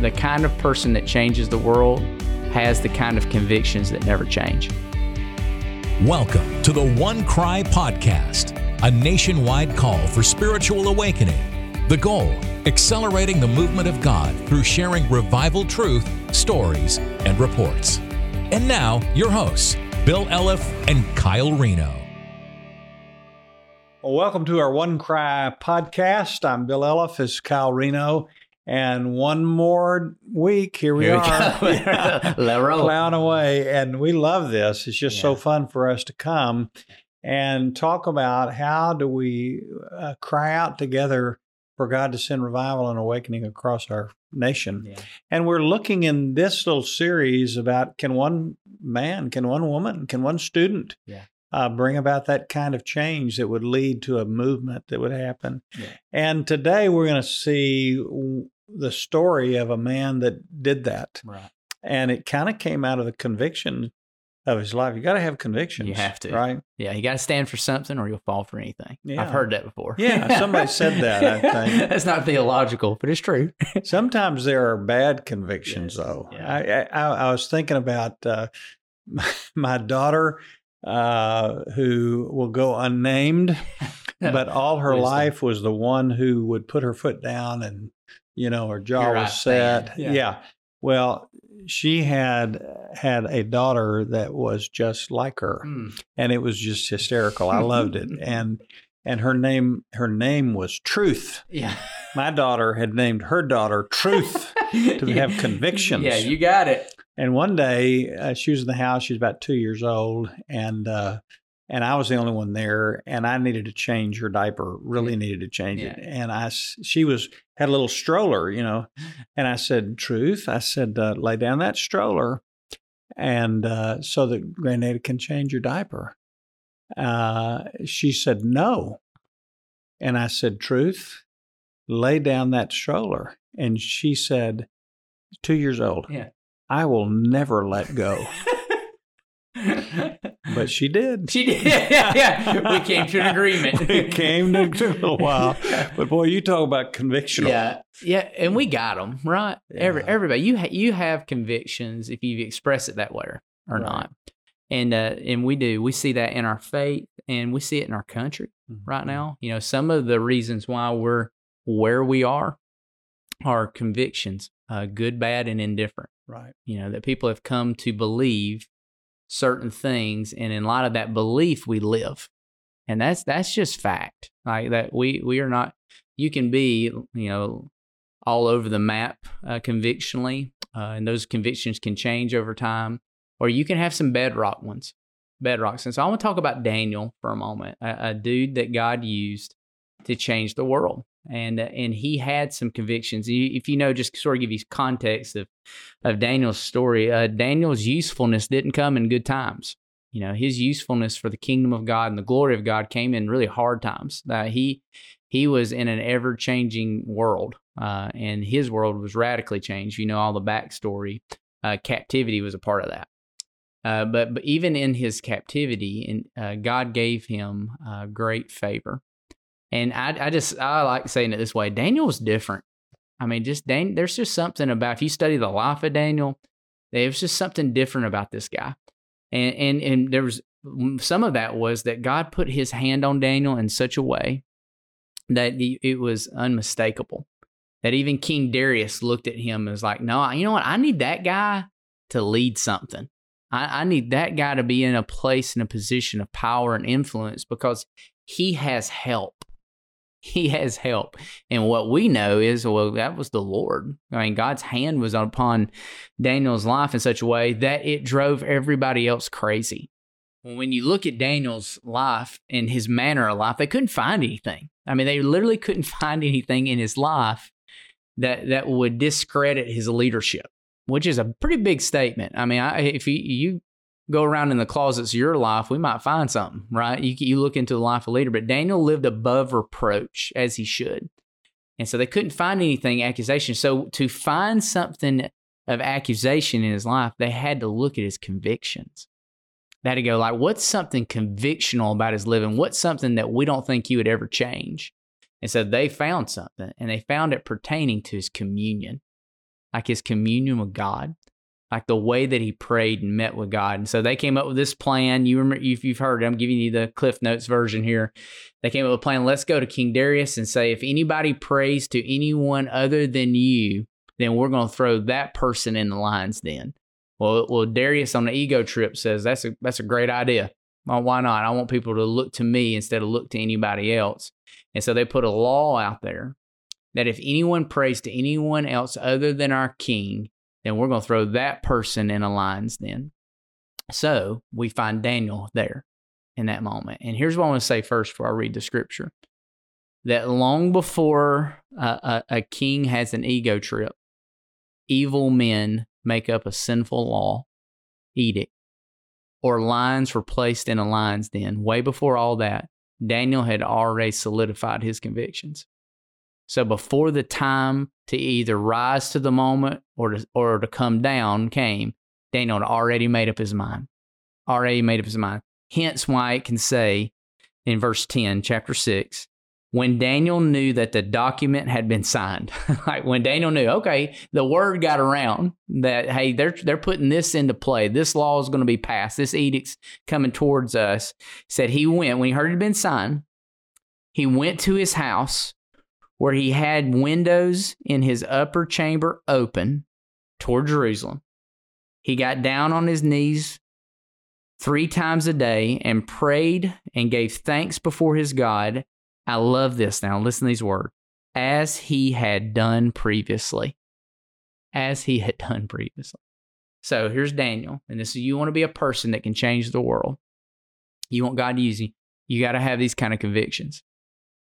the kind of person that changes the world has the kind of convictions that never change. Welcome to the OneCry Podcast, a nationwide call for spiritual awakening. The goal accelerating the movement of God through sharing revival truth, stories, and reports. And now, your hosts, Bill Elliff and Kyle Reno. Well, welcome to our OneCry podcast. I'm Bill Elliff, is Kyle Reno. And one more week, here we Here we are. Yeah. Roll. Plowing away. And we love this. It's just so fun for us to come and talk about how do we uh, cry out together for God to send revival and awakening across our nation. Yeah. And we're looking in this little series about can one man, can one woman, can one student Yeah. uh, bring about that kind of change that would lead to a movement that would happen? Yeah. And today we're going to see the story of a man that did that. Right. And it kind of came out of the conviction of his life. You got to have convictions. You have to. Right? Yeah, you got to stand for something or you'll fall for anything. Yeah. I've heard that before. Yeah, somebody said that, I think. That's not theological, but it's true. Sometimes there are bad convictions, Yes, though. yeah. I, I, I was thinking about uh, my daughter, uh, who will go unnamed, but all her life was the one who would put her foot down and, you know, her jaw I was set. stand. Yeah. Well, she had had a daughter that was just like her, Mm. and it was just hysterical. I loved it, and and her name her name was Truth. Yeah. My daughter had named her daughter Truth to have convictions. Yeah, you got it. And one day uh, she was in the house. She was about two years old, and uh, and I was the only one there. And I needed to change her diaper. Really needed to change it. And I, she was had a little stroller, you know. And I said, "Truth," I said, uh, "Lay down that stroller, and uh, so that Granddaddy can change your diaper." Uh, she said, "No," and I said, "Truth, lay down that stroller." And she said, two years old. Yeah. I will never let go. But she did. she did. Yeah, yeah. We came to an agreement. we came to it a little while. But boy, you talk about conviction. Yeah, yeah, and we got them right. Every everybody, you ha- you have convictions if you express it that way or, Right. not, and uh, and we do. We see that in our faith, and we see it in our country Mhm. right now. You know, some of the reasons why we're where we are are convictions, uh, good, bad, and indifferent. Right. You know that people have come to believe certain things, and in light of that belief, we live, and that's that's just fact. Like that, we we are not. You can be, you know, all over the map uh, convictionally, uh, and those convictions can change over time, or you can have some bedrock ones, bedrocks. And so I want to talk about Daniel for a moment, a, a dude that God used to change the world, and uh, and he had some convictions. If you know, just sort of give you context of of Daniel's story, uh, Daniel's usefulness didn't come in good times. You know, his usefulness for the kingdom of God and the glory of God came in really hard times. Uh, he he was in an ever changing world, uh, and his world was radically changed. You know, all the backstory. Uh, captivity was a part of that. Uh, but, but even in his captivity, and God gave him great favor. And I, I just I like saying it this way: Daniel's different. I mean, just Dan, there's just something about if you study the life of Daniel, there's just something different about this guy. And and and there was some of that was that God put His hand on Daniel in such a way that the, it was unmistakable. That even King Darius looked at him and was like, "No, you know what? I need that guy to lead something. I, I need that guy to be in a place in a position of power and influence because he has help." He has help. And what we know is, well, that was the Lord. I mean, God's hand was upon Daniel's life in such a way that it drove everybody else crazy. When you look at Daniel's life and his manner of life, they couldn't find anything. I mean, they literally couldn't find anything in his life that that would discredit his leadership, which is a pretty big statement. I mean, I, if you, you go around in the closets of your life, we might find something, right? You, you look into the life of leader, but Daniel lived above reproach as he should. And so they couldn't find anything accusation. So to find something of accusation in his life, they had to look at his convictions. They had to go like, what's something convictional about his living? What's something that we don't think he would ever change? And so they found something, and they found it pertaining to his communion. like his communion with God, like the way that he prayed and met with God. And so they came up with this plan. You remember, if you've heard, I'm giving you the Cliff Notes version here. They came up with a plan. Let's go to King Darius and say, if anybody prays to anyone other than you, then we're going to throw that person in the lion's den. Well, well, Darius on the ego trip says that's a that's a great idea. Well, why not? I want people to look to me instead of look to anybody else. And so they put a law out there that if anyone prays to anyone else other than our king, then we're going to throw that person in a lion's den. So we find Daniel there in that moment. And here's what I want to say first before I read the scripture that long before a, a king has an ego trip, evil men make up a sinful law, edict, or lions were placed in a lion's den. Way before all that, Daniel had already solidified his convictions. So before the time to either rise to the moment or to, or to come down came, Daniel had already made up his mind. Already made up his mind. Hence why it can say in verse 10, chapter 6, when Daniel knew that the document had been signed, like when Daniel knew, okay, the word got around that hey, they're they're putting this into play. This law is going to be passed. This edict's coming towards us. Said he went when he heard it had been signed. He went to his house where he had windows in his upper chamber open toward Jerusalem. He got down on his knees three times a day and prayed and gave thanks before his God I love this now. Listen to these words. As he had done previously. As he had done previously. So here's Daniel. And this is you want to be a person that can change the world. You want God to use you. You got to have these kind of convictions.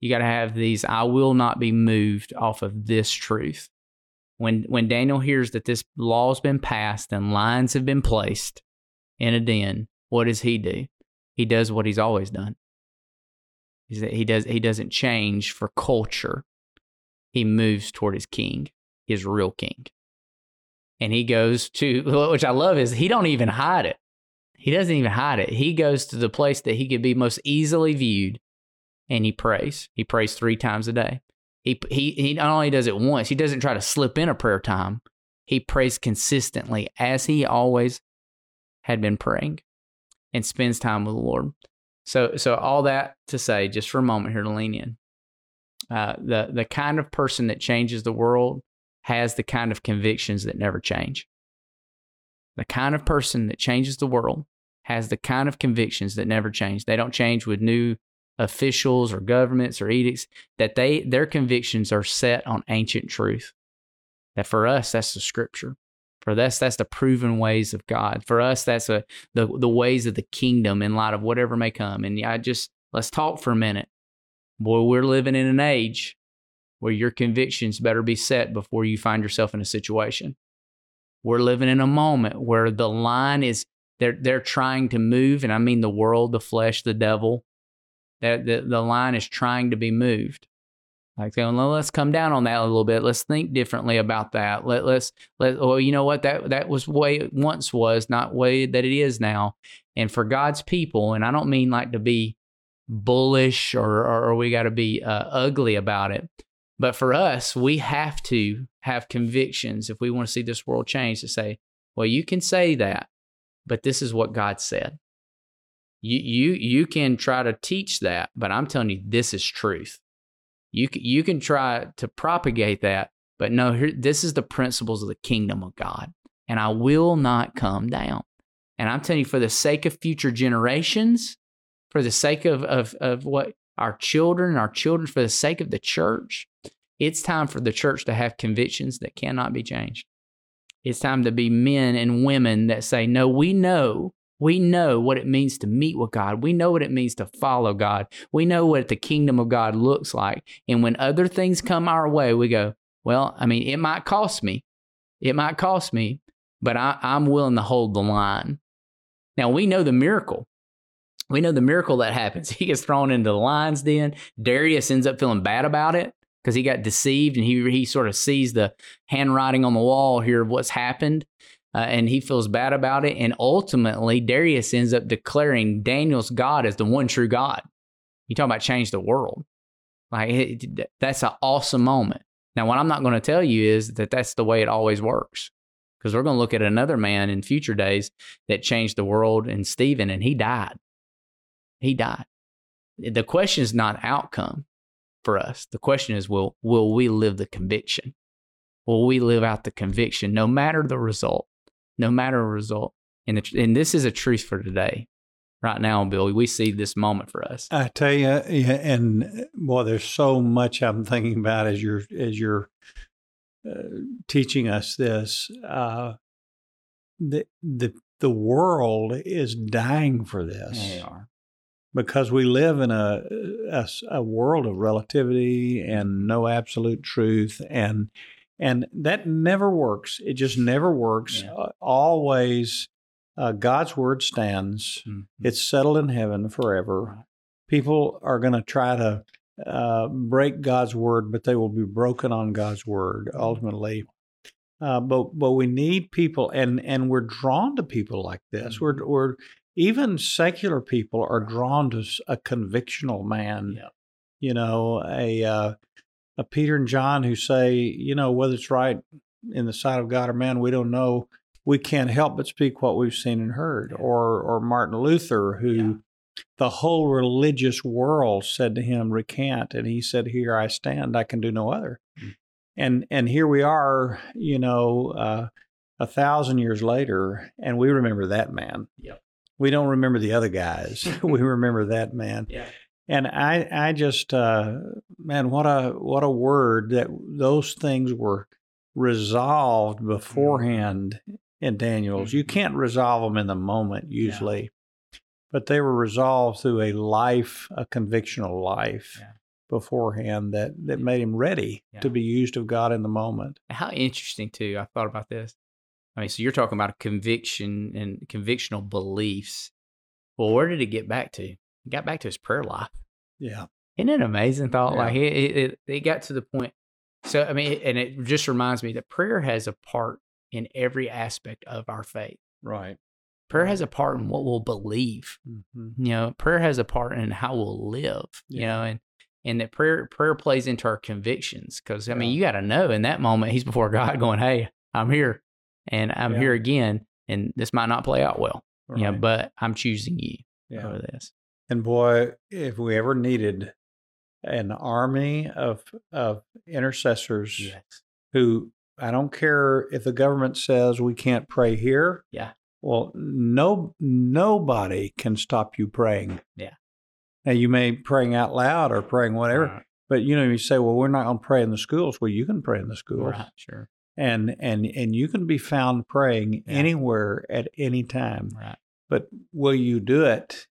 You got to have these, I will not be moved off of this truth. When, when Daniel hears that this law has been passed and lines have been placed in a den, what does he do? He does what he's always done that he does he doesn't change for culture. He moves toward his king, his real king. And he goes to which I love is he don't even hide it. He doesn't even hide it. He goes to the place that he could be most easily viewed and he prays. He prays 3 times a day. He he he not only does it once, he doesn't try to slip in a prayer time. He prays consistently as he always had been praying and spends time with the Lord. So, so all that to say, just for a moment here to lean in, uh, the the kind of person that changes the world has the kind of convictions that never change. The kind of person that changes the world has the kind of convictions that never change. They don't change with new officials or governments or edicts. That they their convictions are set on ancient truth. That for us, that's the scripture. For us, that's the proven ways of God. For us, that's a, the, the ways of the kingdom in light of whatever may come. And I just, let's talk for a minute. Boy, we're living in an age where your convictions better be set before you find yourself in a situation. We're living in a moment where the line is, they're, they're trying to move, and I mean the world, the flesh, the devil, that the, the line is trying to be moved. Like saying, well, let's come down on that a little bit. Let's think differently about that. Let let's let well, you know what that that was way it once was, not way that it is now. And for God's people, and I don't mean like to be bullish or or, or we got to be uh, ugly about it, but for us, we have to have convictions if we want to see this world change. To say, well, you can say that, but this is what God said. You you you can try to teach that, but I'm telling you, this is truth. You you can try to propagate that, but no, here, this is the principles of the kingdom of God, and I will not come down. And I'm telling you, for the sake of future generations, for the sake of of of what our children, our children, for the sake of the church, it's time for the church to have convictions that cannot be changed. It's time to be men and women that say, no, we know we know what it means to meet with God. We know what it means to follow God. We know what the kingdom of God looks like. And when other things come our way, we go, well, I mean, it might cost me. It might cost me, but I, am willing to hold the line. Now, we know the miracle. We know the miracle that happens. He gets thrown into the lion's den. Darius ends up feeling bad about it because he got deceived and he, he sort of sees the handwriting on the wall here of what's happened uh, and he feels bad about it. And ultimately, Darius ends up declaring Daniel's God as the one true God. You talk about change the world. Like it, that's an awesome moment. Now, what I'm not going to tell you is that that's the way it always works, because we're going to look at another man in future days that changed the world, and Stephen, and he died. He died. The question is not outcome for us. The question is, will will we live the conviction? Will we live out the conviction, no matter the result, no matter the result? And and this is a truth for today right now, Billy, We see this moment for us. I tell you, and boy, there's so much I'm thinking about as you're as you're uh, teaching us this. Uh, the the the world is dying for this. They are. Because we live in a, a a world of relativity and no absolute truth, and and that never works. It just never works. Yeah. Uh, always, uh, God's word stands. Mhm. It's settled in heaven forever. People are going to try to uh, break God's word, but they will be broken on God's word ultimately. Uh, but but we need people, and and we're drawn to people like this. We're we're even secular people are drawn to a convictional man. Yeah. You know, a uh, a Peter and John who say, you know, whether it's right in the sight of God or man, we don't know. We can't help but speak what we've seen and heard. Or or Martin Luther, who Yeah. the whole religious world said to him, "Recant," and he said, "Here I stand. I can do no other." Mm. And and here we are, you know, uh, a thousand years later, and we remember that man. Yep. We don't remember the other guys. we remember that man. Yeah. And I, I just, uh, man, what a what a word that those things were resolved beforehand in Daniel's. You Mhm. can't resolve them in the moment usually, but they were resolved through a life, a convictional life Yeah. beforehand that that made him ready Yeah. to be used of God in the moment. How interesting too. I thought about this. I mean, so you're talking about conviction and convictional beliefs. Well, where did it get back to? It got back to his prayer life. Yeah, Isn't it an amazing thought? Yeah. Like it, it, it, got to the point. So I mean, and it just reminds me that prayer has a part in every aspect of our faith. right. Prayer has a part in what we'll believe. hmm You know, prayer has a part in how we'll live. You know, and and that prayer prayer plays into our convictions because I mean, Yeah. you got to know in that moment he's before God, going, "Hey, I'm here, and I'm Yeah. here again, and this might not play out well, you know, but I'm choosing you yeah. over this." And boy, if we ever needed an army of of intercessors Yes. who I don't care if the government says we can't pray here. Yeah. Well, no nobody can stop you praying. Yeah. Now you may be praying out loud or praying whatever, Right. but you know you say, well, we're not going to pray in the schools. Well, you can pray in the schools, Right. Sure. and and and you can be found praying Yeah. anywhere at any time. Right. But will you do it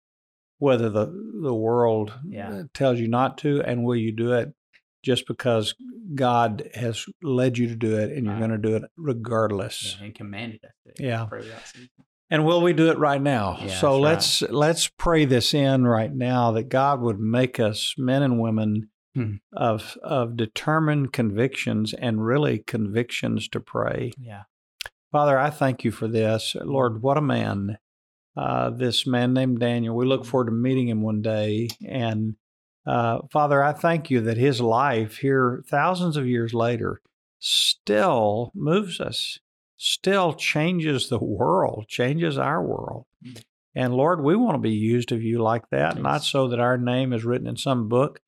whether the the world Yeah. uh, tells you not to and will you do it just because God has led you to do it and you're Right. going to do it regardless. Yeah, and commanded us to Yeah. pray without ceasing. And will we do it right now? Yeah, so let's let's pray this in right now that God would make us men and women Hmm. of of determined convictions and really convictions to pray. Yeah. Father, I thank you for this. Lord, what a man. Uh, this man named Daniel. We look forward to meeting him one day. And uh, Father, I thank you that his life here, thousands of years later, still moves us, still changes the world, changes our world. Mm. And Lord, we want to be used of you like that, not so that our name is written in some book,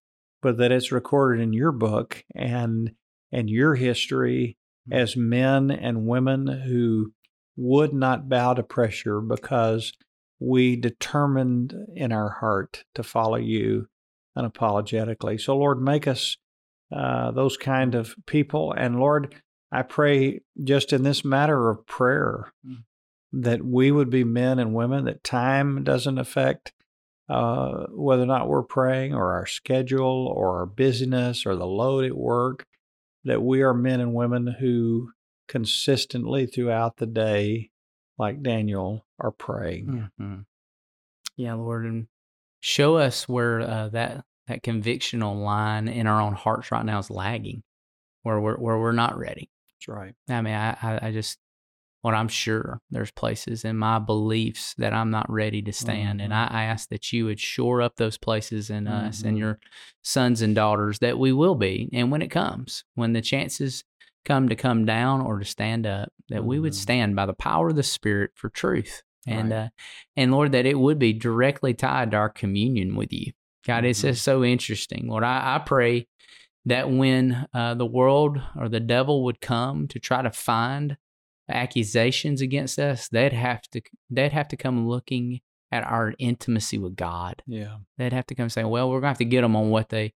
but that it's recorded in your book and and your history Mm. as men and women who would not bow to pressure because we determined in our heart to follow you unapologetically. So, Lord, make us uh, those kind of people. And Lord, I pray just in this matter of prayer Mm. that we would be men and women, that time doesn't affect uh, whether or not we're praying or our schedule or our busyness or the load at work, that we are men and women who consistently throughout the day, like Daniel, are praying. Mhm. Yeah, Lord, and show us where uh, that that convictional line in our own hearts right now is lagging, where we're where we're not ready. That's right. I mean, I I, I just Lord, I'm sure there's places in my beliefs that I'm not ready to stand. And Mm-hmm. I, I ask that you would shore up those places in us and Mhm. your sons and daughters that we will be. And when it comes, when the chances come to come down or to stand up, that we would Mhm. stand by the power of the Spirit for truth. And Right. uh, and Lord, that it would be directly tied to our communion with you. God, it's Mhm. just so interesting. Lord, I, I pray that when uh, the world or the devil would come to try to find accusations against us, they'd have to they'd have to come looking at our intimacy with God. Yeah. They'd have to come saying, "Well, we're going to have to get them on what they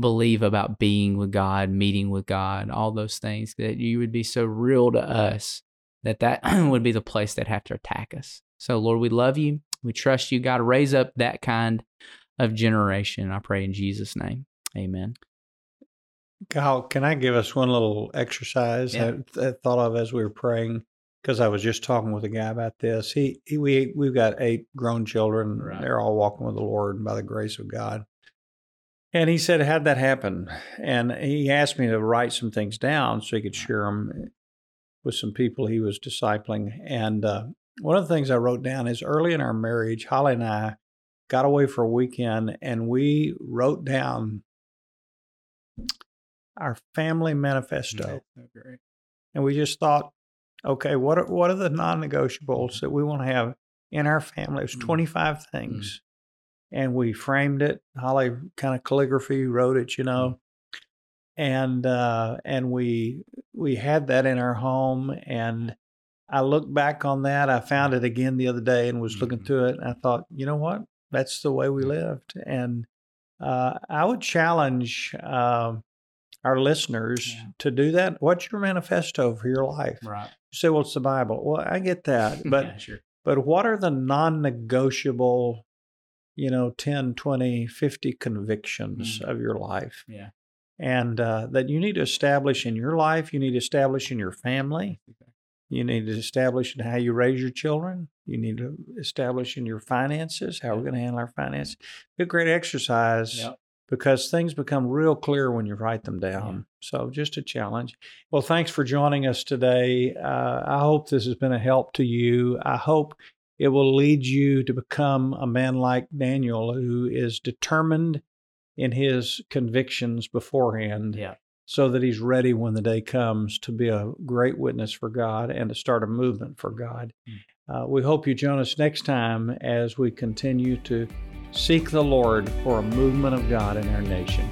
believe about being with God, meeting with God, all those things that you would be so real to us that that would be the place that have to attack us." So, Lord, we love you. We trust you. God, raise up that kind of generation. I pray in Jesus' name. Amen. Kyle, can I give us one little exercise Yeah. that I thought of as we were praying? Because I was just talking with a guy about this. He, he we we've got eight grown children. Right. They're all walking with the Lord by the grace of God. And he said, "How'd that happen?" And he asked me to write some things down so he could share them with some people he was discipling. And uh, one of the things I wrote down is early in our marriage, Holly and I got away for a weekend and we wrote down our family manifesto. Okay. And we just thought, okay, what are, what are the non-negotiables that we want to have in our family? It was Mm. 25 things. And we framed it. Holly kind of calligraphy wrote it, you know. And uh, and we we had that in our home. And I look back on that. I found it again the other day and was looking Mhm. through it. And I thought, you know what? That's the way we lived. And uh, I would challenge um our listeners Yeah. to do that. What's your manifesto for your life? Right. You say, well, it's the Bible. Well, I get that. But yeah, sure. but what are the non-negotiable, you know, 10, 20, 50 convictions Mhm. of your life? Yeah. And uh, that you need to establish in your life, you need to establish in your family, you need to establish in how you raise your children, you need to establish in your finances, how we're going to handle our finances. Be a great exercise Yep. because things become real clear when you write them down. So, just a challenge. Well, thanks for joining us today. Uh, I hope this has been a help to you. I hope it will lead you to become a man like Daniel who is determined in his convictions beforehand Yeah. so that he's ready when the day comes to be a great witness for God and to start a movement for God. Uh, we hope you join us next time as we continue to seek the Lord for a movement of God in our nation.